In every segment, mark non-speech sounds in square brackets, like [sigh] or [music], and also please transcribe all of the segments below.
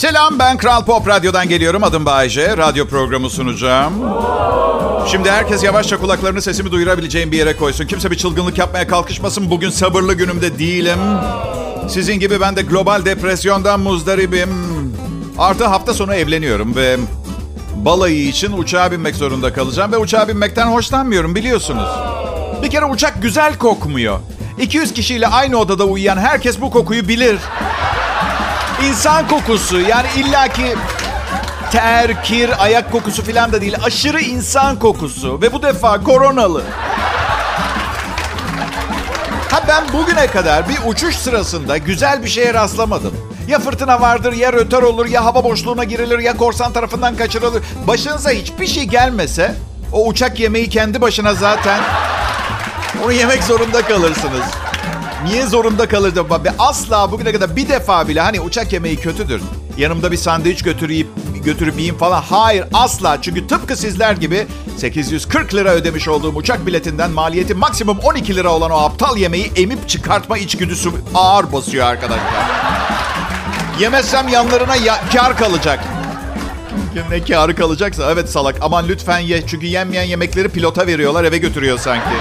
Selam ben Kral Pop Radyo'dan geliyorum. Adım Bayece. Radyo programı sunacağım. Şimdi herkes yavaşça kulaklarını sesimi duyurabileceğim bir yere koysun. Kimse bir çılgınlık yapmaya kalkışmasın. Bugün sabırlı günümde değilim. Sizin gibi ben de global depresyondan muzdaribim. Artı hafta sonu evleniyorum ve balayı için uçağa binmek zorunda kalacağım. Ve uçağa binmekten hoşlanmıyorum biliyorsunuz. Bir kere uçak güzel kokmuyor. 200 kişiyle aynı odada uyuyan herkes bu kokuyu bilir. İnsan kokusu yani illaki ter, kir, ayak kokusu falan da değil. Aşırı insan kokusu ve bu defa koronalı. Ha ben bugüne kadar bir uçuş sırasında güzel bir şeye rastlamadım. Ya fırtına vardır, ya röter olur, ya hava boşluğuna girilir, ya korsan tarafından kaçırılır. Başınıza hiçbir şey gelmese o uçak yemeği kendi başına zaten onu yemek zorunda kalırsınız. Niye zorunda kalırdım? Asla bugüne kadar bir defa bile hani uçak yemeği kötüdür. Yanımda bir sandviç götürüp götürüp yiyeyim falan. Hayır asla. Çünkü tıpkı sizler gibi 840 lira ödemiş olduğum uçak biletinden maliyeti maksimum 12 lira olan o aptal yemeği emip çıkartma içgüdüsü ağır basıyor arkadaşlar. Yemezsem yanlarına ya- kar kalacak. Ne karı kalacaksa evet salak aman lütfen ye. Çünkü yenmeyen yemekleri pilota veriyorlar eve götürüyor sanki.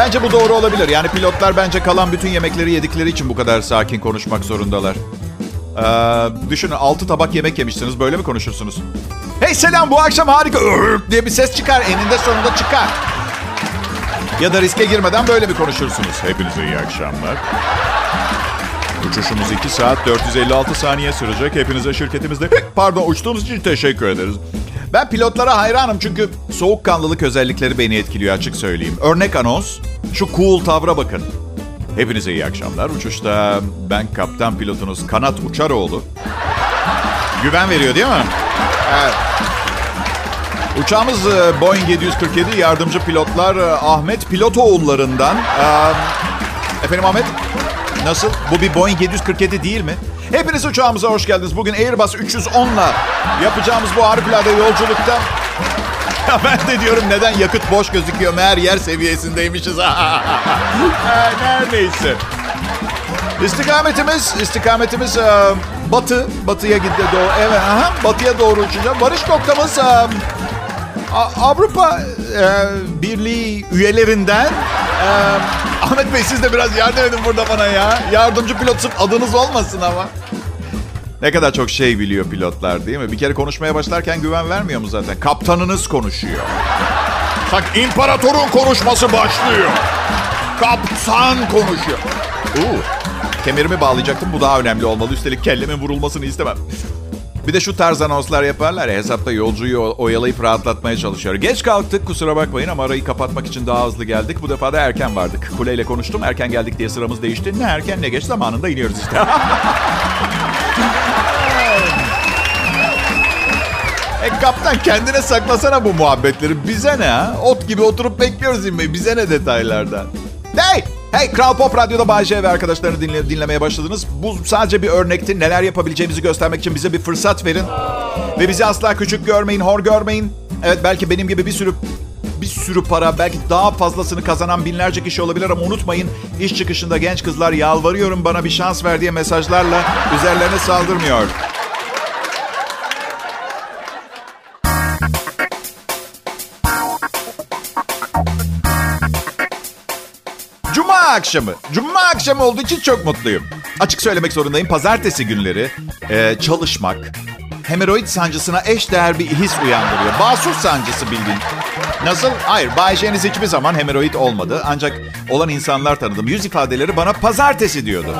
Bence bu doğru olabilir. Yani pilotlar bence kalan bütün yemekleri yedikleri için bu kadar sakin konuşmak zorundalar. Ee, düşünün 6 tabak yemek yemişsiniz. Böyle mi konuşursunuz? Hey selam bu akşam harika diye bir ses çıkar. Eninde sonunda çıkar. Ya da riske girmeden böyle bir konuşursunuz. Hepinize iyi akşamlar. Uçuşumuz 2 saat 456 saniye sürecek. Hepinize şirketimizde [laughs] pardon uçtuğumuz için teşekkür ederiz. Ben pilotlara hayranım çünkü soğukkanlılık özellikleri beni etkiliyor açık söyleyeyim. Örnek anons, şu cool tavra bakın. Hepinize iyi akşamlar. Uçuşta ben kaptan pilotunuz Kanat Uçaroğlu. Güven veriyor değil mi? Evet. Uçağımız e, Boeing 747 yardımcı pilotlar e, Ahmet Pilotoğullarından. Ee, Efendim Ahmet? Nasıl? Bu bir Boeing 747 değil mi? Hepiniz uçağımıza hoş geldiniz. Bugün Airbus 310'la yapacağımız bu harikulade yolculukta... Ya ben de diyorum neden yakıt boş gözüküyor meğer yer seviyesindeymişiz. [laughs] Neredeyse. İstikametimiz, istikametimiz e, batı. Batıya gitti doğru. Evet, aha, batıya doğru uçacağım. Varış noktamız e, Avrupa e, Birliği üyelerinden. Ahmet Bey siz de biraz yardım edin burada bana ya. Yardımcı pilotsun adınız olmasın ama. Ne kadar çok şey biliyor pilotlar değil mi? Bir kere konuşmaya başlarken güven vermiyor mu zaten? Kaptanınız konuşuyor. Bak imparatorun konuşması başlıyor. Kaptan konuşuyor. Oo, kemerimi bağlayacaktım. Bu daha önemli olmalı. Üstelik kellemin vurulmasını istemem. Bir de şu tarz anonslar yaparlar ya hesapta yolcuyu oyalayıp rahatlatmaya çalışıyor. Geç kalktık kusura bakmayın ama arayı kapatmak için daha hızlı geldik. Bu defa da erken vardık. Kuleyle konuştum erken geldik diye sıramız değişti. Ne erken ne geç zamanında iniyoruz işte. [laughs] e kaptan kendine saklasana bu muhabbetleri. Bize ne ha? Ot gibi oturup bekliyoruz inmeyi. Bize ne detaylardan? Hey! Hey Kral Pop Radyo'da Bayce ve arkadaşlarını dinle, dinlemeye başladınız. Bu sadece bir örnekti. Neler yapabileceğimizi göstermek için bize bir fırsat verin. Ve bizi asla küçük görmeyin, hor görmeyin. Evet belki benim gibi bir sürü bir sürü para, belki daha fazlasını kazanan binlerce kişi olabilir ama unutmayın iş çıkışında genç kızlar yalvarıyorum bana bir şans ver diye mesajlarla üzerlerine saldırmıyor. Cuma akşamı. Cuma akşamı olduğu için çok mutluyum. Açık söylemek zorundayım. Pazartesi günleri e, çalışmak hemoroid sancısına eş değer bir his uyandırıyor. Basur sancısı bildiğin. Nasıl? Hayır, Bay J'niz hiçbir zaman hemoroid olmadı. Ancak olan insanlar tanıdım. Yüz ifadeleri bana pazartesi diyordu.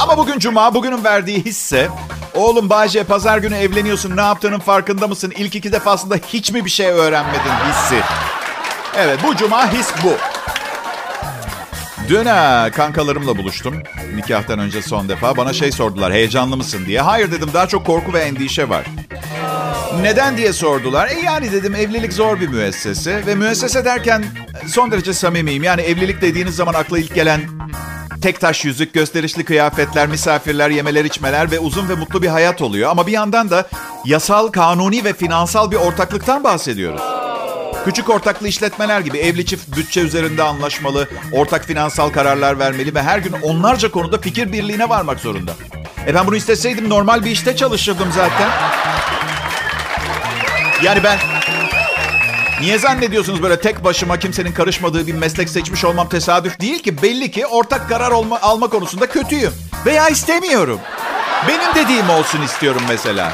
Ama bugün cuma, bugünün verdiği hisse... Oğlum Bayce pazar günü evleniyorsun ne yaptığının farkında mısın? İlk iki defasında hiç mi bir şey öğrenmedin hissi? Evet bu cuma his bu. Dün ha, kankalarımla buluştum. Nikahtan önce son defa. Bana şey sordular, heyecanlı mısın diye. Hayır dedim, daha çok korku ve endişe var. Neden diye sordular. E yani dedim evlilik zor bir müessese. Ve müessese derken son derece samimiyim. Yani evlilik dediğiniz zaman akla ilk gelen tek taş yüzük, gösterişli kıyafetler, misafirler, yemeler, içmeler ve uzun ve mutlu bir hayat oluyor. Ama bir yandan da yasal, kanuni ve finansal bir ortaklıktan bahsediyoruz. Küçük ortaklı işletmeler gibi evli çift bütçe üzerinde anlaşmalı, ortak finansal kararlar vermeli ve her gün onlarca konuda fikir birliğine varmak zorunda. E ben bunu isteseydim normal bir işte çalışırdım zaten. Yani ben Niye zannediyorsunuz böyle tek başıma kimsenin karışmadığı bir meslek seçmiş olmam tesadüf değil ki. Belli ki ortak karar olma, alma konusunda kötüyüm. Veya istemiyorum. Benim dediğim olsun istiyorum mesela.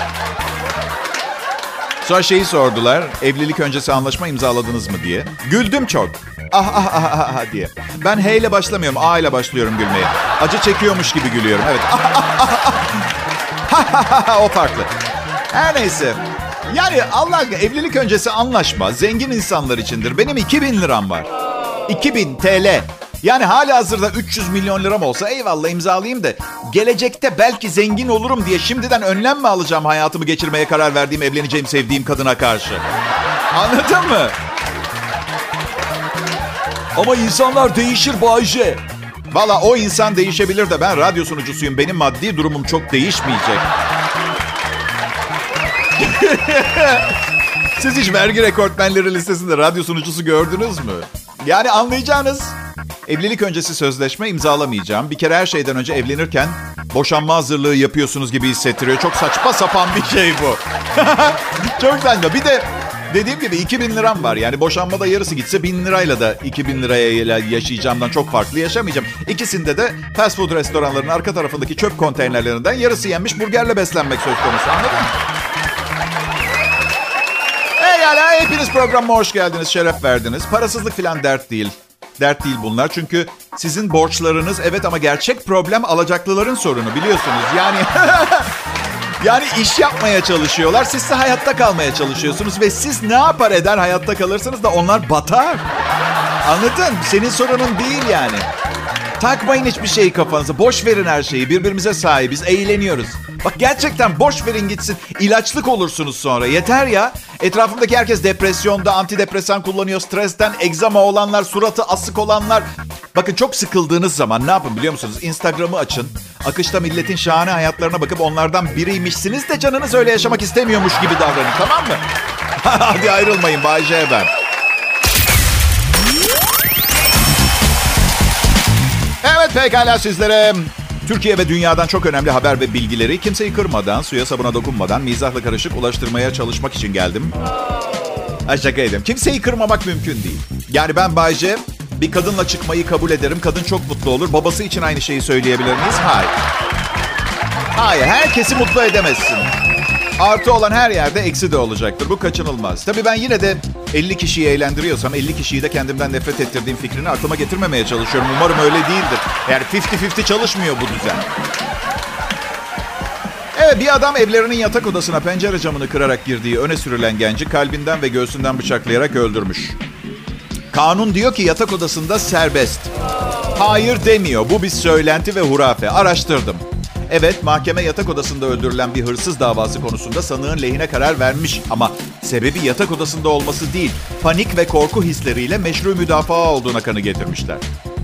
Sonra şeyi sordular. Evlilik öncesi anlaşma imzaladınız mı diye. Güldüm çok. Ah ah ah ah, ah diye. Ben H ile başlamıyorum. A ile başlıyorum gülmeye. Acı çekiyormuş gibi gülüyorum. Evet. Ah, ah, ah, ah. [laughs] o farklı. Her neyse. Yani Allah evlilik öncesi anlaşma zengin insanlar içindir. Benim 2000 liram var. 2000 TL. Yani hala hazırda 300 milyon liram olsa eyvallah imzalayayım da gelecekte belki zengin olurum diye şimdiden önlem mi alacağım hayatımı geçirmeye karar verdiğim, evleneceğim, sevdiğim kadına karşı? Anladın mı? Ama insanlar değişir Bayce. Valla o insan değişebilir de ben radyo sunucusuyum. Benim maddi durumum çok değişmeyecek. [laughs] Siz hiç vergi rekortmenleri listesinde radyo sunucusu gördünüz mü? Yani anlayacağınız evlilik öncesi sözleşme imzalamayacağım. Bir kere her şeyden önce evlenirken boşanma hazırlığı yapıyorsunuz gibi hissettiriyor. Çok saçma sapan bir şey bu. [laughs] Çok saçma. Bir de dediğim gibi 2000 liram var. Yani boşanmada yarısı gitse 1000 lirayla da 2000 liraya yaşayacağımdan çok farklı yaşamayacağım. İkisinde de fast food restoranlarının arka tarafındaki çöp konteynerlerinden yarısı yenmiş burgerle beslenmek söz konusu. Anladın mı? Pekala hepiniz programıma hoş geldiniz, şeref verdiniz. Parasızlık falan dert değil. Dert değil bunlar çünkü sizin borçlarınız evet ama gerçek problem alacaklıların sorunu biliyorsunuz. Yani [laughs] yani iş yapmaya çalışıyorlar. Siz ise hayatta kalmaya çalışıyorsunuz ve siz ne yapar eder hayatta kalırsınız da onlar batar. Anladın? Senin sorunun değil yani. Takmayın hiçbir şeyi kafanıza. Boş verin her şeyi. Birbirimize sahibiz. Eğleniyoruz. Bak gerçekten boş verin gitsin. İlaçlık olursunuz sonra. Yeter ya. Etrafımdaki herkes depresyonda, antidepresan kullanıyor. Stresten, egzama olanlar, suratı asık olanlar. Bakın çok sıkıldığınız zaman ne yapın biliyor musunuz? Instagram'ı açın. Akışta milletin şahane hayatlarına bakıp onlardan biriymişsiniz de canınız öyle yaşamak istemiyormuş gibi davranın tamam mı? [laughs] Hadi ayrılmayın Bay J ben. Pekala sizlere Türkiye ve dünyadan çok önemli haber ve bilgileri kimseyi kırmadan, suya sabuna dokunmadan, mizahla karışık ulaştırmaya çalışmak için geldim. Ay şaka ediyorum. Kimseyi kırmamak mümkün değil. Yani ben Bayce bir kadınla çıkmayı kabul ederim. Kadın çok mutlu olur. Babası için aynı şeyi söyleyebilir miyiz? Hayır. Hayır, herkesi mutlu edemezsin. Artı olan her yerde eksi de olacaktır. Bu kaçınılmaz. Tabii ben yine de 50 kişiyi eğlendiriyorsam 50 kişiyi de kendimden nefret ettirdiğim fikrini aklıma getirmemeye çalışıyorum. Umarım öyle değildir. Yani 50-50 çalışmıyor bu düzen. Evet bir adam evlerinin yatak odasına pencere camını kırarak girdiği öne sürülen genci kalbinden ve göğsünden bıçaklayarak öldürmüş. Kanun diyor ki yatak odasında serbest. Hayır demiyor. Bu bir söylenti ve hurafe. Araştırdım. Evet mahkeme yatak odasında öldürülen bir hırsız davası konusunda sanığın lehine karar vermiş. Ama sebebi yatak odasında olması değil, panik ve korku hisleriyle meşru müdafaa olduğuna kanı getirmişler.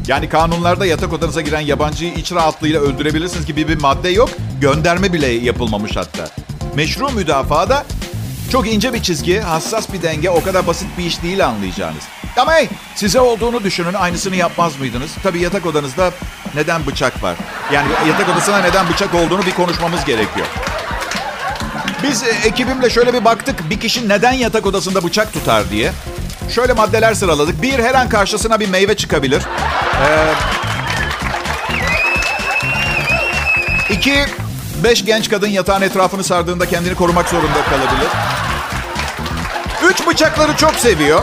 Yani kanunlarda yatak odanıza giren yabancıyı iç rahatlığıyla öldürebilirsiniz gibi bir madde yok. Gönderme bile yapılmamış hatta. Meşru müdafaa da çok ince bir çizgi, hassas bir denge, o kadar basit bir iş değil anlayacağınız. Ama hey, size olduğunu düşünün, aynısını yapmaz mıydınız? Tabii yatak odanızda neden bıçak var? Yani yatak odasına neden bıçak olduğunu bir konuşmamız gerekiyor. Biz e, ekibimle şöyle bir baktık, bir kişi neden yatak odasında bıçak tutar diye. Şöyle maddeler sıraladık. Bir, her an karşısına bir meyve çıkabilir. Ee, iki, beş genç kadın yatağın etrafını sardığında kendini korumak zorunda kalabilir. Üç, bıçakları çok seviyor.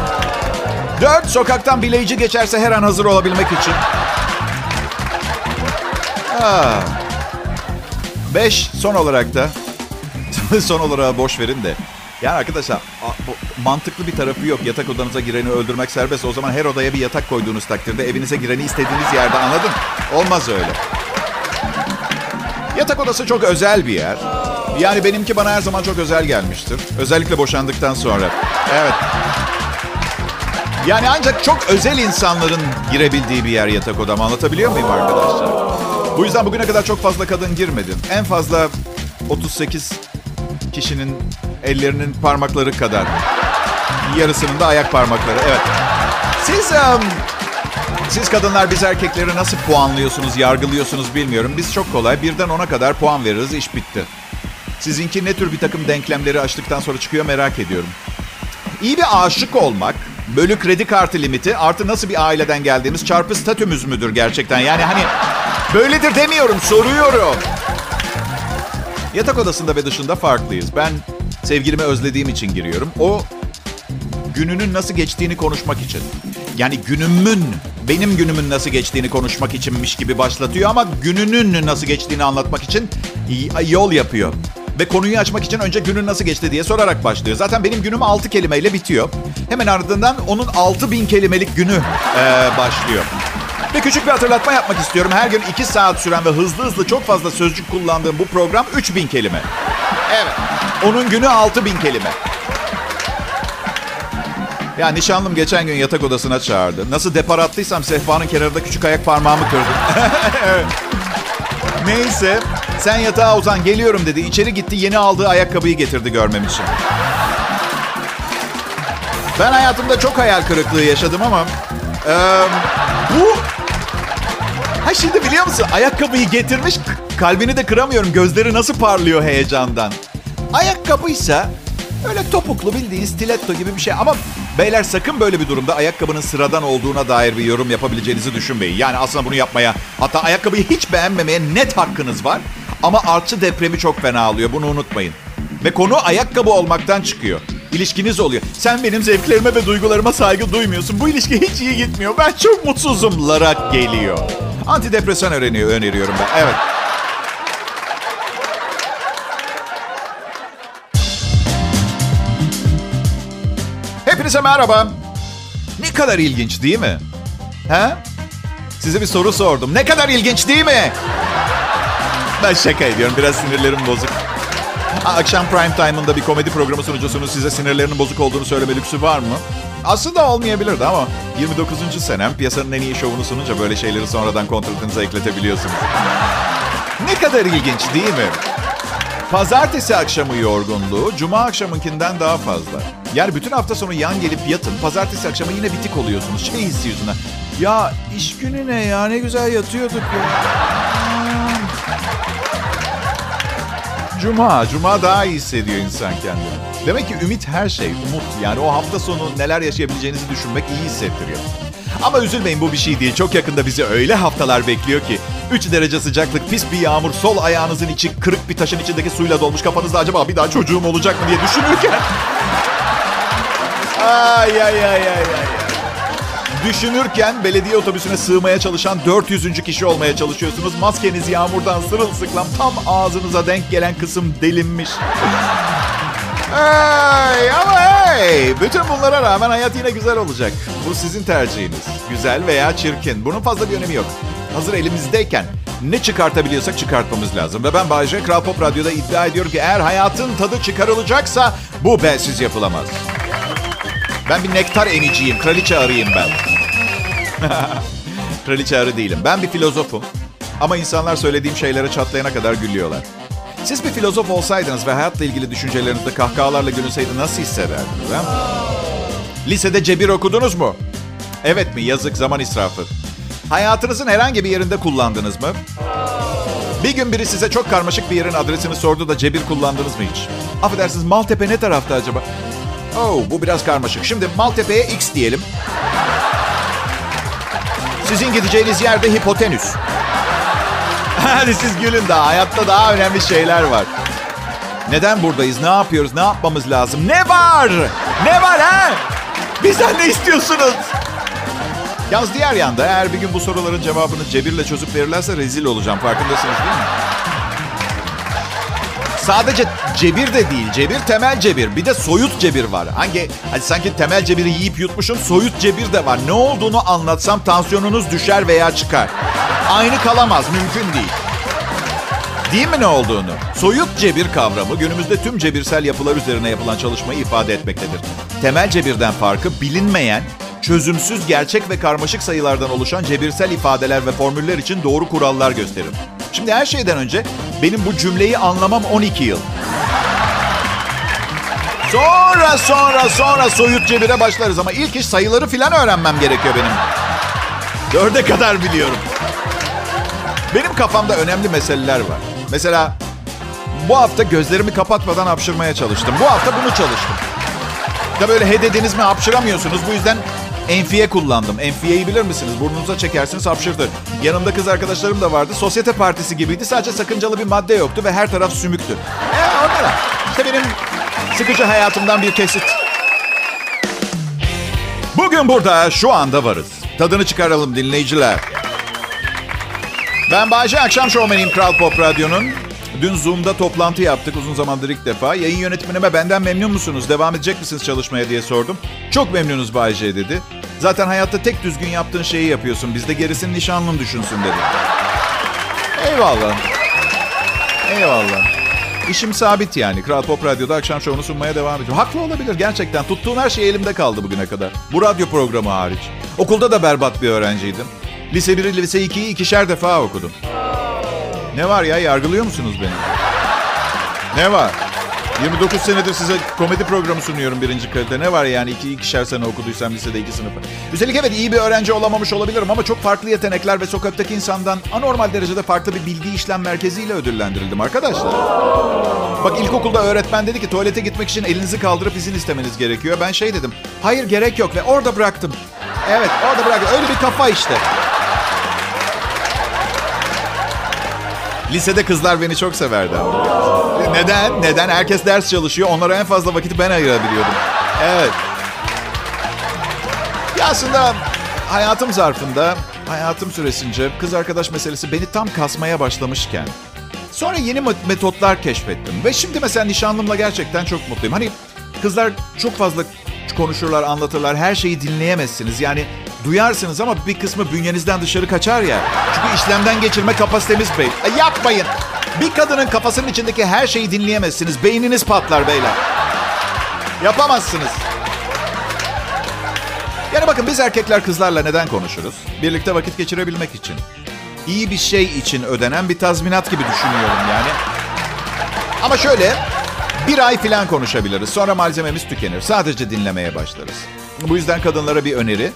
Dört, sokaktan bileyici geçerse her an hazır olabilmek için. Ha. Beş, son olarak da [laughs] son olarak boş verin de. Yani arkadaşlar mantıklı bir tarafı yok. Yatak odanıza gireni öldürmek serbest. O zaman her odaya bir yatak koyduğunuz takdirde evinize gireni istediğiniz yerde anladın? Olmaz öyle. Yatak odası çok özel bir yer. Yani benimki bana her zaman çok özel gelmiştir. Özellikle boşandıktan sonra. Evet. Yani ancak çok özel insanların girebildiği bir yer yatak odam. Anlatabiliyor muyum arkadaşlar? Bu yüzden bugüne kadar çok fazla kadın girmedim. En fazla 38 kişinin ellerinin parmakları kadar. Yarısının da ayak parmakları. Evet. Siz um, Siz kadınlar biz erkekleri nasıl puanlıyorsunuz, yargılıyorsunuz bilmiyorum. Biz çok kolay birden ona kadar puan veririz, iş bitti. Sizinki ne tür bir takım denklemleri açtıktan sonra çıkıyor merak ediyorum. İyi bir aşık olmak, bölü kredi kartı limiti artı nasıl bir aileden geldiğimiz çarpı statümüz müdür gerçekten? Yani hani böyledir demiyorum, soruyorum. Yatak odasında ve dışında farklıyız. Ben sevgilimi özlediğim için giriyorum. O gününün nasıl geçtiğini konuşmak için. Yani günümün, benim günümün nasıl geçtiğini konuşmak içinmiş gibi başlatıyor ama gününün nasıl geçtiğini anlatmak için yol yapıyor. Ve konuyu açmak için önce günün nasıl geçti diye sorarak başlıyor. Zaten benim günüm 6 kelimeyle bitiyor. Hemen ardından onun 6000 kelimelik günü ee, başlıyor. Ve küçük bir hatırlatma yapmak istiyorum. Her gün 2 saat süren ve hızlı hızlı çok fazla sözcük kullandığım bu program 3000 kelime. Evet. Onun günü 6000 kelime. Ya nişanlım geçen gün yatak odasına çağırdı. Nasıl depar attıysam sehpanın kenarında küçük ayak parmağımı kırdım. [laughs] Neyse sen yatağa uzan geliyorum dedi. İçeri gitti yeni aldığı ayakkabıyı getirdi görmem için. Ben hayatımda çok hayal kırıklığı yaşadım ama e, bu ha şimdi biliyor musun ayakkabıyı getirmiş kalbini de kıramıyorum. Gözleri nasıl parlıyor heyecandan. Ayakkabıysa öyle topuklu bildiğin stiletto gibi bir şey ama Beyler sakın böyle bir durumda ayakkabının sıradan olduğuna dair bir yorum yapabileceğinizi düşünmeyin. Yani aslında bunu yapmaya hatta ayakkabıyı hiç beğenmemeye net hakkınız var. Ama artçı depremi çok fena alıyor bunu unutmayın. Ve konu ayakkabı olmaktan çıkıyor. İlişkiniz oluyor. Sen benim zevklerime ve duygularıma saygı duymuyorsun. Bu ilişki hiç iyi gitmiyor. Ben çok mutsuzum. Larak geliyor. Antidepresan öğreniyor, öneriyorum ben. Evet. Hepinize merhaba. Ne kadar ilginç değil mi? He? Size bir soru sordum. Ne kadar ilginç değil mi? Ben şaka ediyorum. Biraz sinirlerim bozuk. Akşam prime time'ında bir komedi programı sunucusunun size sinirlerinin bozuk olduğunu söyleme lüksü var mı? Aslında olmayabilirdi ama 29. senem piyasanın en iyi şovunu sununca böyle şeyleri sonradan kontratınıza ekletebiliyorsunuz. Ne kadar ilginç değil mi? Pazartesi akşamı yorgunluğu cuma akşamınkinden daha fazla. Yani bütün hafta sonu yan gelip yatın. Pazartesi akşamı yine bitik oluyorsunuz. Şey hissi yüzünden. Ya iş günü ne ya ne güzel yatıyorduk ya. Cuma, cuma daha iyi hissediyor insan kendini. Demek ki ümit her şey, umut. Yani o hafta sonu neler yaşayabileceğinizi düşünmek iyi hissettiriyor. Ama üzülmeyin bu bir şey değil. Çok yakında bizi öyle haftalar bekliyor ki 3 derece sıcaklık, pis bir yağmur, sol ayağınızın içi kırık bir taşın içindeki suyla dolmuş kafanızda acaba bir daha çocuğum olacak mı diye düşünürken... [laughs] ay ay ay ay ay. Düşünürken belediye otobüsüne sığmaya çalışan 400. kişi olmaya çalışıyorsunuz. Maskeniz yağmurdan sırılsıklam tam ağzınıza denk gelen kısım delinmiş. Hey, ama hey, bütün bunlara rağmen hayat yine güzel olacak. Bu sizin tercihiniz. Güzel veya çirkin. Bunun fazla bir önemi yok. Hazır elimizdeyken ne çıkartabiliyorsak çıkartmamız lazım. Ve ben Bayece Kral Pop Radyo'da iddia ediyorum ki eğer hayatın tadı çıkarılacaksa bu bensiz yapılamaz. Ben bir nektar emiciyim. Kraliçe arıyım ben. [laughs] Kraliçe arı değilim. Ben bir filozofum. Ama insanlar söylediğim şeylere çatlayana kadar gülüyorlar. Siz bir filozof olsaydınız ve hayatla ilgili düşüncelerinizde kahkahalarla gülünseydi nasıl hissederdiniz? He? Lisede cebir okudunuz mu? Evet mi? Yazık zaman israfı. Hayatınızın herhangi bir yerinde kullandınız mı? Bir gün biri size çok karmaşık bir yerin adresini sordu da cebir kullandınız mı hiç? Affedersiniz Maltepe ne tarafta acaba? Oh bu biraz karmaşık. Şimdi Maltepe'ye X diyelim. Sizin gideceğiniz yerde hipotenüs. [laughs] Hadi siz gülün daha. Hayatta daha önemli şeyler var. Neden buradayız? Ne yapıyoruz? Ne yapmamız lazım? Ne var? Ne var ha? Bizden ne istiyorsunuz? Yalnız diğer yanda eğer bir gün bu soruların cevabını cebirle çözüp verirlerse rezil olacağım. Farkındasınız değil mi? Sadece cebir de değil. Cebir temel cebir. Bir de soyut cebir var. Hangi hani sanki temel cebiri yiyip yutmuşsun soyut cebir de var. Ne olduğunu anlatsam tansiyonunuz düşer veya çıkar. Aynı kalamaz. Mümkün değil. Değil mi ne olduğunu? Soyut cebir kavramı günümüzde tüm cebirsel yapılar üzerine yapılan çalışmayı ifade etmektedir. Temel cebirden farkı bilinmeyen, çözümsüz, gerçek ve karmaşık sayılardan oluşan cebirsel ifadeler ve formüller için doğru kurallar gösterir. Şimdi her şeyden önce benim bu cümleyi anlamam 12 yıl. Sonra sonra sonra soyut cebire başlarız ama ilk iş sayıları filan öğrenmem gerekiyor benim. Dörde kadar biliyorum. Benim kafamda önemli meseleler var. Mesela bu hafta gözlerimi kapatmadan hapşırmaya çalıştım. Bu hafta bunu çalıştım. Tabii öyle he dediniz mi hapşıramıyorsunuz. Bu yüzden enfiye kullandım. Enfiyeyi bilir misiniz? Burnunuza çekersiniz hapşırdı. Yanımda kız arkadaşlarım da vardı. Sosyete partisi gibiydi. Sadece sakıncalı bir madde yoktu ve her taraf sümüktü. E onlara. İşte benim sıkıcı hayatımdan bir kesit. Bugün burada şu anda varız. Tadını çıkaralım dinleyiciler. Ben Bayce Akşam Şovmeniyim Kral Pop Radyo'nun. Dün Zoom'da toplantı yaptık uzun zamandır ilk defa. Yayın yönetmenime benden memnun musunuz, devam edecek misiniz çalışmaya diye sordum. Çok memnunuz Bayce dedi. Zaten hayatta tek düzgün yaptığın şeyi yapıyorsun. Biz de gerisini nişanlın düşünsün dedi. Eyvallah. Eyvallah. İşim sabit yani. Kral Pop Radyo'da akşam şovunu sunmaya devam ediyorum. Haklı olabilir gerçekten. Tuttuğum her şey elimde kaldı bugüne kadar. Bu radyo programı hariç. Okulda da berbat bir öğrenciydim. Lise 1'i, lise 2'yi ikişer defa okudum. Ne var ya yargılıyor musunuz beni? Ne var? 29 senedir size komedi programı sunuyorum birinci kalite. Ne var yani iki, ikişer sene okuduysam lisede iki sınıfı. Üstelik evet iyi bir öğrenci olamamış olabilirim ama çok farklı yetenekler ve sokaktaki insandan anormal derecede farklı bir bilgi işlem merkeziyle ödüllendirildim arkadaşlar. Bak ilkokulda öğretmen dedi ki tuvalete gitmek için elinizi kaldırıp izin istemeniz gerekiyor. Ben şey dedim, hayır gerek yok ve orada bıraktım. Evet orada bıraktım. Öyle bir kafa işte. Lisede kızlar beni çok severdi. Neden? Neden? Herkes ders çalışıyor. Onlara en fazla vakiti ben ayırabiliyordum. Evet. Ya aslında hayatım zarfında, hayatım süresince kız arkadaş meselesi beni tam kasmaya başlamışken sonra yeni metotlar keşfettim. Ve şimdi mesela nişanlımla gerçekten çok mutluyum. Hani kızlar çok fazla konuşurlar, anlatırlar. Her şeyi dinleyemezsiniz. Yani duyarsınız ama bir kısmı bünyenizden dışarı kaçar ya. Çünkü işlemden geçirme kapasitemiz bey. E, yapmayın. Bir kadının kafasının içindeki her şeyi dinleyemezsiniz. Beyniniz patlar beyler. Yapamazsınız. Yani bakın biz erkekler kızlarla neden konuşuruz? Birlikte vakit geçirebilmek için. İyi bir şey için ödenen bir tazminat gibi düşünüyorum yani. Ama şöyle bir ay falan konuşabiliriz. Sonra malzememiz tükenir. Sadece dinlemeye başlarız. Bu yüzden kadınlara bir öneri.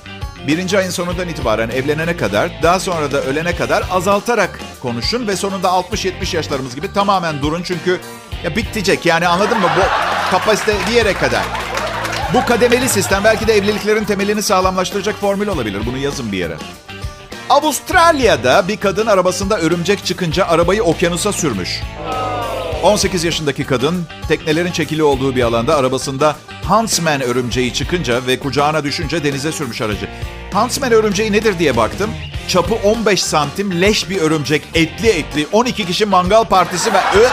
Birinci ayın sonundan itibaren evlenene kadar, daha sonra da ölene kadar azaltarak konuşun ve sonunda 60-70 yaşlarımız gibi tamamen durun çünkü ya bitecek. Yani anladın mı? Bu kapasite bir yere kadar. Bu kademeli sistem belki de evliliklerin temelini sağlamlaştıracak formül olabilir. Bunu yazın bir yere. Avustralya'da bir kadın arabasında örümcek çıkınca arabayı okyanusa sürmüş. 18 yaşındaki kadın teknelerin çekili olduğu bir alanda arabasında Huntsman örümceği çıkınca ve kucağına düşünce denize sürmüş aracı. Huntsman örümceği nedir diye baktım. Çapı 15 santim leş bir örümcek etli etli 12 kişi mangal partisi ve ö,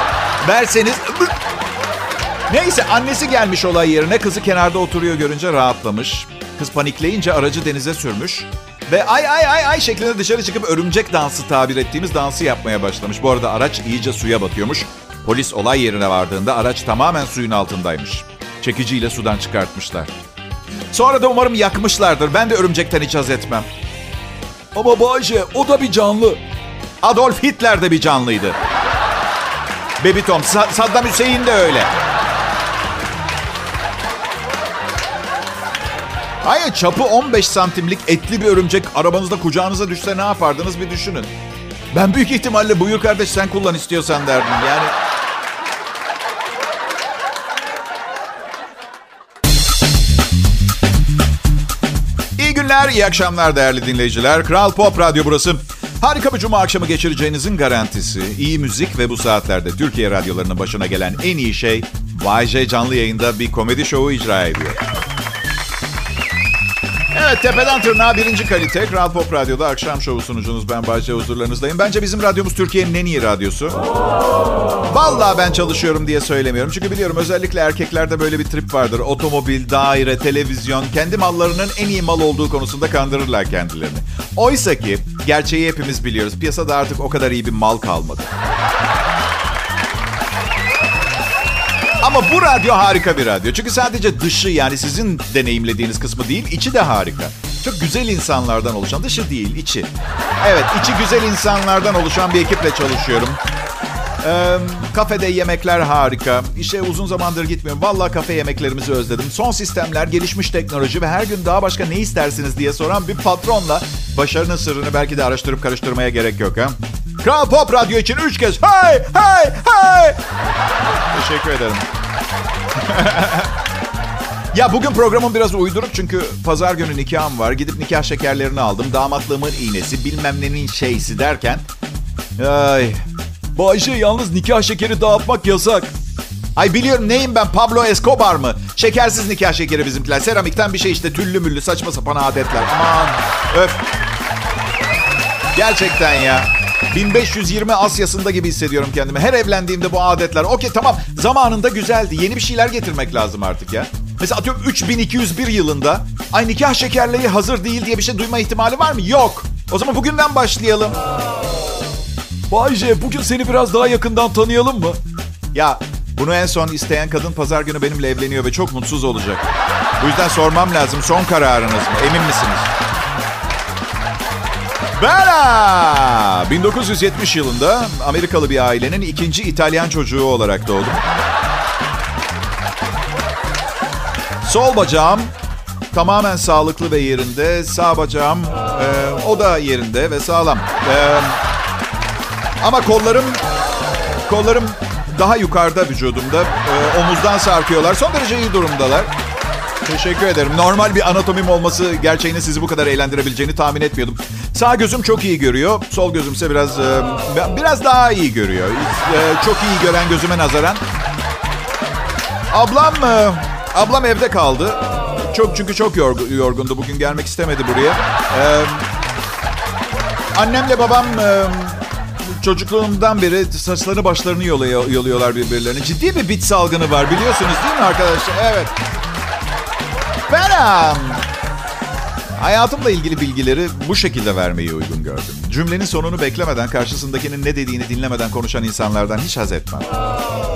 verseniz Neyse annesi gelmiş olay yerine kızı kenarda oturuyor görünce rahatlamış. Kız panikleyince aracı denize sürmüş. Ve ay ay ay ay şeklinde dışarı çıkıp örümcek dansı tabir ettiğimiz dansı yapmaya başlamış. Bu arada araç iyice suya batıyormuş. Polis olay yerine vardığında araç tamamen suyun altındaymış. Çekiciyle sudan çıkartmışlar. Sonra da umarım yakmışlardır. Ben de örümcekten hiç haz etmem. Ama Bayce o da bir canlı. Adolf Hitler de bir canlıydı. Baby Tom, Saddam Hüseyin de öyle. Hayır çapı 15 santimlik etli bir örümcek arabanızda kucağınıza düşse ne yapardınız bir düşünün. Ben büyük ihtimalle buyur kardeş sen kullan istiyorsan derdim. Yani günler, iyi akşamlar değerli dinleyiciler. Kral Pop Radyo burası. Harika bir cuma akşamı geçireceğinizin garantisi. İyi müzik ve bu saatlerde Türkiye radyolarının başına gelen en iyi şey... YJ canlı yayında bir komedi şovu icra ediyor. Evet tepeden tırnağa birinci kalite. Kral Pop Radyo'da akşam şovu sunucunuz ben Bayce huzurlarınızdayım. Bence bizim radyomuz Türkiye'nin en iyi radyosu. Vallahi ben çalışıyorum diye söylemiyorum. Çünkü biliyorum özellikle erkeklerde böyle bir trip vardır. Otomobil, daire, televizyon kendi mallarının en iyi mal olduğu konusunda kandırırlar kendilerini. Oysa ki gerçeği hepimiz biliyoruz. Piyasada artık o kadar iyi bir mal kalmadı. Ama bu radyo harika bir radyo. Çünkü sadece dışı yani sizin deneyimlediğiniz kısmı değil, içi de harika. Çok güzel insanlardan oluşan, dışı değil, içi. Evet, içi güzel insanlardan oluşan bir ekiple çalışıyorum. Ee, kafede yemekler harika. İşe uzun zamandır gitmiyorum. Vallahi kafe yemeklerimizi özledim. Son sistemler, gelişmiş teknoloji ve her gün daha başka ne istersiniz diye soran bir patronla başarının sırrını belki de araştırıp karıştırmaya gerek yok ha. Kral Pop Radyo için üç kez hey hey hey. Teşekkür ederim. Ya bugün programım biraz uyduruk çünkü pazar günü nikahım var. Gidip nikah şekerlerini aldım. Damatlığımın iğnesi bilmem nenin şeysi derken. Ay. Bayşe yalnız nikah şekeri dağıtmak yasak. Ay biliyorum neyim ben Pablo Escobar mı? Şekersiz nikah şekeri bizimkiler. Seramikten bir şey işte tüllü müllü saçma sapan adetler. Aman öf. Gerçekten ya. 1520 Asya'sında gibi hissediyorum kendimi. Her evlendiğimde bu adetler. Okey tamam zamanında güzeldi. Yeni bir şeyler getirmek lazım artık ya. Mesela atıyorum 3201 yılında ay nikah şekerliği hazır değil diye bir şey duyma ihtimali var mı? Yok. O zaman bugünden başlayalım. Bayce bugün seni biraz daha yakından tanıyalım mı? Ya bunu en son isteyen kadın pazar günü benimle evleniyor ve çok mutsuz olacak. Bu yüzden sormam lazım. Son kararınız mı? Emin misiniz? Bella! 1970 yılında Amerikalı bir ailenin ikinci İtalyan çocuğu olarak doğdum. Sol bacağım tamamen sağlıklı ve yerinde. Sağ bacağım e, o da yerinde ve sağlam. E, ama kollarım kollarım daha yukarıda vücudumda. E, omuzdan sarkıyorlar. Son derece iyi durumdalar. Teşekkür ederim. Normal bir anatomim olması gerçeğini sizi bu kadar eğlendirebileceğini tahmin etmiyordum. Sağ gözüm çok iyi görüyor. Sol gözümse biraz e, biraz daha iyi görüyor. E, çok iyi gören gözüme nazaran. Ablam e, ablam evde kaldı. Çok çünkü çok yorgun, yorgundu. Bugün gelmek istemedi buraya. Annemle babam çocukluğumdan beri saçlarını başlarını yoluyor, yoluyorlar birbirlerine. Ciddi bir bit salgını var biliyorsunuz değil mi arkadaşlar? Evet. Ben hayatımla ilgili bilgileri bu şekilde vermeyi uygun gördüm. Cümlenin sonunu beklemeden, karşısındakinin ne dediğini dinlemeden konuşan insanlardan hiç haz etmem.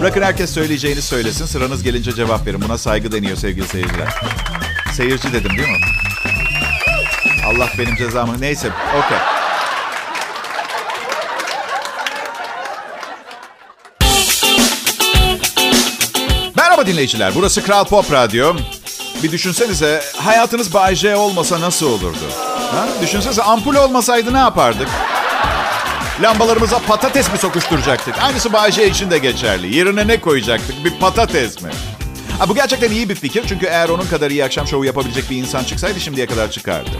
Bırakın herkes söyleyeceğini söylesin, sıranız gelince cevap verin. Buna saygı deniyor sevgili seyirciler. Seyirci dedim değil mi? Allah benim cezamı... Neyse, okey. Merhaba dinleyiciler, burası Kral Pop Radyo. Bir düşünsenize hayatınız Bay J olmasa nasıl olurdu? Ha? Düşünsenize ampul olmasaydı ne yapardık? Lambalarımıza patates mi sokuşturacaktık? Aynısı Bay J için de geçerli. Yerine ne koyacaktık? Bir patates mi? Ha, bu gerçekten iyi bir fikir. Çünkü eğer onun kadar iyi akşam şovu yapabilecek bir insan çıksaydı şimdiye kadar çıkardı.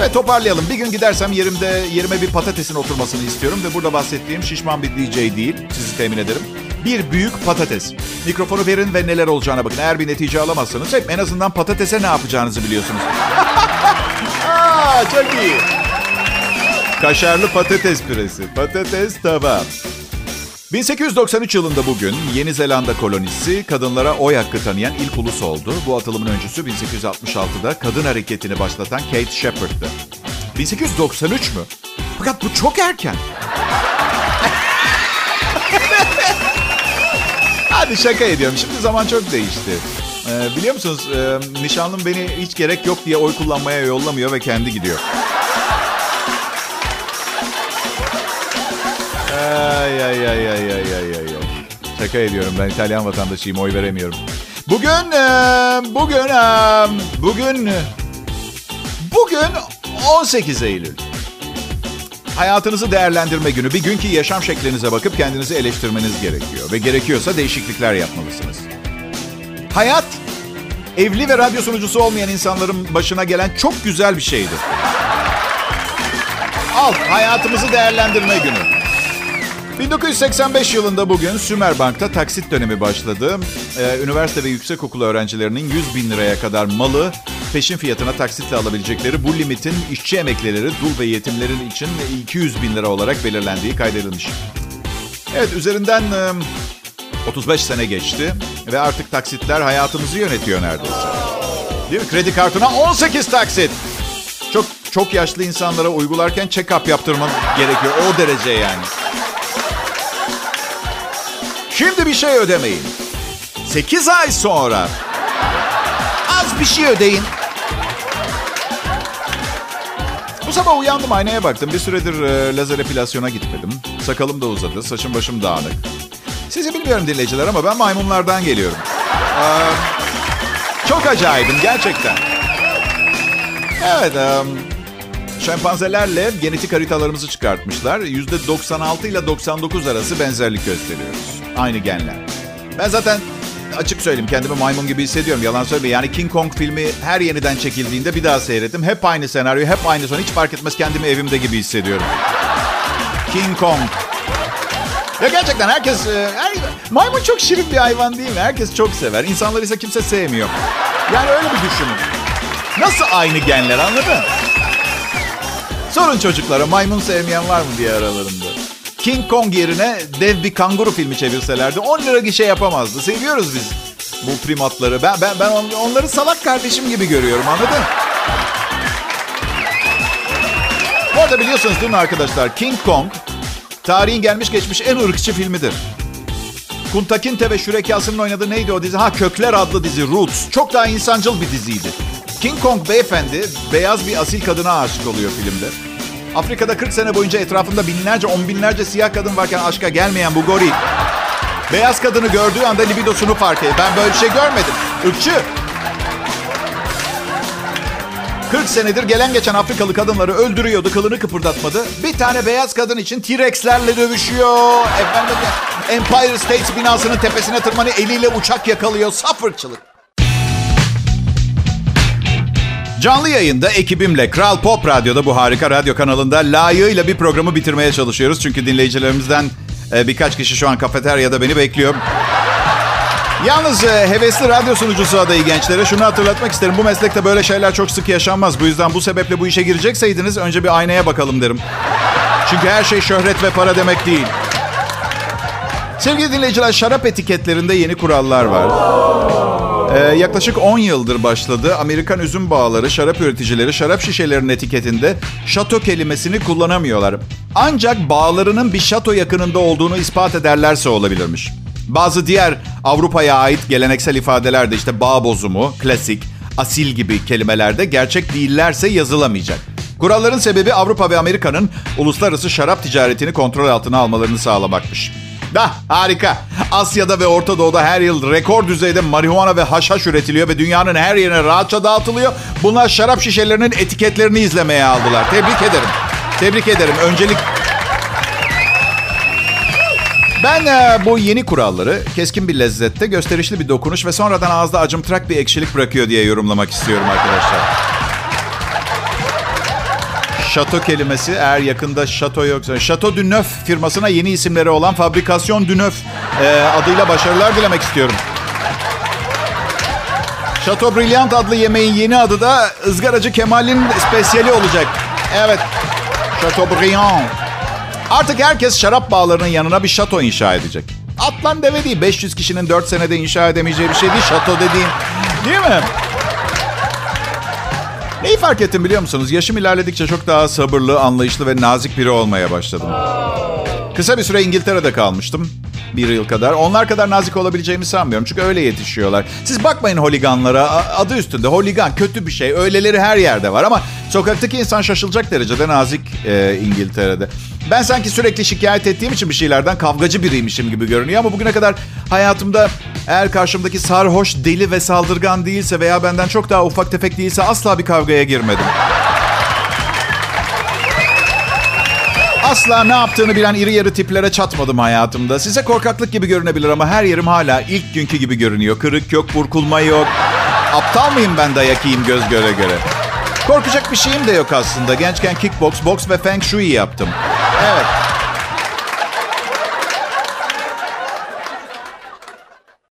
Evet toparlayalım. Bir gün gidersem yerimde yerime bir patatesin oturmasını istiyorum. Ve burada bahsettiğim şişman bir DJ değil. Sizi temin ederim. Bir büyük patates. Mikrofonu verin ve neler olacağına bakın. Eğer bir netice alamazsanız hep en azından patatese ne yapacağınızı biliyorsunuz. [laughs] Aa, çok iyi. Kaşarlı patates püresi. Patates tava. 1893 yılında bugün Yeni Zelanda kolonisi kadınlara oy hakkı tanıyan ilk ulus oldu. Bu atılımın öncüsü 1866'da kadın hareketini başlatan Kate Shepherd'dı. 1893 mü? Fakat bu çok erken. Hadi şaka ediyorum. Şimdi zaman çok değişti. Ee, biliyor musunuz e, nişanlım beni hiç gerek yok diye oy kullanmaya yollamıyor ve kendi gidiyor. Ay ay ay ay ay ay ay. Şaka ediyorum ben İtalyan vatandaşıyım oy veremiyorum. Bugün e, bugün e, bugün bugün 18 Eylül. Hayatınızı değerlendirme günü. Bir günkü yaşam şeklinize bakıp kendinizi eleştirmeniz gerekiyor. Ve gerekiyorsa değişiklikler yapmalısınız. Hayat, evli ve radyo sunucusu olmayan insanların başına gelen çok güzel bir şeydir. Al, hayatımızı değerlendirme günü. 1985 yılında bugün Sümerbank'ta taksit dönemi başladı. Ee, üniversite ve yüksekokul öğrencilerinin 100 bin liraya kadar malı peşin fiyatına taksitle alabilecekleri bu limitin işçi emeklileri, dul ve yetimlerin için 200 bin lira olarak belirlendiği kaydedilmiş. Evet üzerinden 35 sene geçti ve artık taksitler hayatımızı yönetiyor neredeyse. Değil mi? Kredi kartına 18 taksit. Çok çok yaşlı insanlara uygularken check-up yaptırman gerekiyor. O derece yani. Şimdi bir şey ödemeyin. 8 ay sonra az bir şey ödeyin. Bu sabah uyandım aynaya baktım. Bir süredir e, lazer epilasyona gitmedim. Sakalım da uzadı. Saçım başım dağınık. Sizi bilmiyorum dinleyiciler ama ben maymunlardan geliyorum. Ee, çok acayibim gerçekten. Evet. Um, şempanzelerle genetik haritalarımızı çıkartmışlar. %96 ile 99 arası benzerlik gösteriyoruz. Aynı genler. Ben zaten açık söyleyeyim kendimi maymun gibi hissediyorum. Yalan söyleyeyim. Yani King Kong filmi her yeniden çekildiğinde bir daha seyrettim. Hep aynı senaryo, hep aynı son. Hiç fark etmez kendimi evimde gibi hissediyorum. King Kong. Ya gerçekten herkes... E, her, maymun çok şirin bir hayvan değil mi? Herkes çok sever. İnsanlar ise kimse sevmiyor. Yani öyle bir düşünün. Nasıl aynı genler anladın? Sorun çocuklara maymun sevmeyen var mı diye aralarında. King Kong yerine dev bir kanguru filmi çevirselerdi 10 lira gişe yapamazdı. Seviyoruz biz bu primatları. Ben ben ben onları salak kardeşim gibi görüyorum anladın? Bu arada biliyorsunuz değil mi arkadaşlar? King Kong tarihin gelmiş geçmiş en ırkçı filmidir. Kunta Kinte ve Şürekası'nın oynadığı neydi o dizi? Ha Kökler adlı dizi Roots. Çok daha insancıl bir diziydi. King Kong beyefendi beyaz bir asil kadına aşık oluyor filmde. Afrika'da 40 sene boyunca etrafında binlerce, on binlerce siyah kadın varken aşka gelmeyen bu goril... Beyaz kadını gördüğü anda libidosunu fark ediyor. Ben böyle bir şey görmedim. Irkçı. 40 senedir gelen geçen Afrikalı kadınları öldürüyordu, kılını kıpırdatmadı. Bir tane beyaz kadın için T-Rex'lerle dövüşüyor. Efendim, Empire State binasının tepesine tırmanıyor, eliyle uçak yakalıyor. Saf Canlı yayında ekibimle Kral Pop Radyo'da bu harika radyo kanalında layığıyla bir programı bitirmeye çalışıyoruz. Çünkü dinleyicilerimizden e, birkaç kişi şu an kafeteryada beni bekliyor. Yalnız e, hevesli radyo sunucusu adayı gençlere şunu hatırlatmak isterim. Bu meslekte böyle şeyler çok sık yaşanmaz. Bu yüzden bu sebeple bu işe girecekseydiniz önce bir aynaya bakalım derim. Çünkü her şey şöhret ve para demek değil. Sevgili dinleyiciler şarap etiketlerinde yeni kurallar var. Ee, yaklaşık 10 yıldır başladı. Amerikan üzüm bağları, şarap üreticileri şarap şişelerinin etiketinde şato kelimesini kullanamıyorlar. Ancak bağlarının bir şato yakınında olduğunu ispat ederlerse olabilirmiş. Bazı diğer Avrupa'ya ait geleneksel ifadeler de işte bağ bozumu, klasik, asil gibi kelimelerde gerçek değillerse yazılamayacak. Kuralların sebebi Avrupa ve Amerika'nın uluslararası şarap ticaretini kontrol altına almalarını sağlamakmış. Da harika. Asya'da ve Orta Doğu'da her yıl rekor düzeyde marihuana ve haşhaş üretiliyor ve dünyanın her yerine rahatça dağıtılıyor. Bunlar şarap şişelerinin etiketlerini izlemeye aldılar. Tebrik ederim. Tebrik ederim. Öncelik ben e, bu yeni kuralları keskin bir lezzette, gösterişli bir dokunuş ve sonradan ağızda acımtırak bir ekşilik bırakıyor diye yorumlamak istiyorum arkadaşlar. Şato kelimesi eğer yakında şato yoksa... Şato du Neuf firmasına yeni isimleri olan Fabrikasyon du Neuf e, adıyla başarılar dilemek istiyorum. Şato Brilliant adlı yemeğin yeni adı da ızgaracı Kemal'in spesiyali olacak. Evet, Şato Brilliant. Artık herkes şarap bağlarının yanına bir şato inşa edecek. Atlan deve değil, 500 kişinin 4 senede inşa edemeyeceği bir şey değil şato dediğin. Değil mi? Neyi fark ettim biliyor musunuz? Yaşım ilerledikçe çok daha sabırlı, anlayışlı ve nazik biri olmaya başladım. Kısa bir süre İngiltere'de kalmıştım. Bir yıl kadar. Onlar kadar nazik olabileceğimi sanmıyorum. Çünkü öyle yetişiyorlar. Siz bakmayın holiganlara. Adı üstünde. Holigan kötü bir şey. Öyleleri her yerde var. Ama sokaktaki insan şaşılacak derecede nazik e, İngiltere'de. Ben sanki sürekli şikayet ettiğim için bir şeylerden kavgacı biriymişim gibi görünüyor. Ama bugüne kadar hayatımda eğer karşımdaki sarhoş, deli ve saldırgan değilse veya benden çok daha ufak tefek değilse asla bir kavgaya girmedim. Asla ne yaptığını bilen iri yarı tiplere çatmadım hayatımda. Size korkaklık gibi görünebilir ama her yerim hala ilk günkü gibi görünüyor. Kırık yok, burkulma yok. Aptal mıyım ben dayak yiyeyim göz göre göre? Korkacak bir şeyim de yok aslında. Gençken kickbox, boks ve feng shui yaptım. Evet.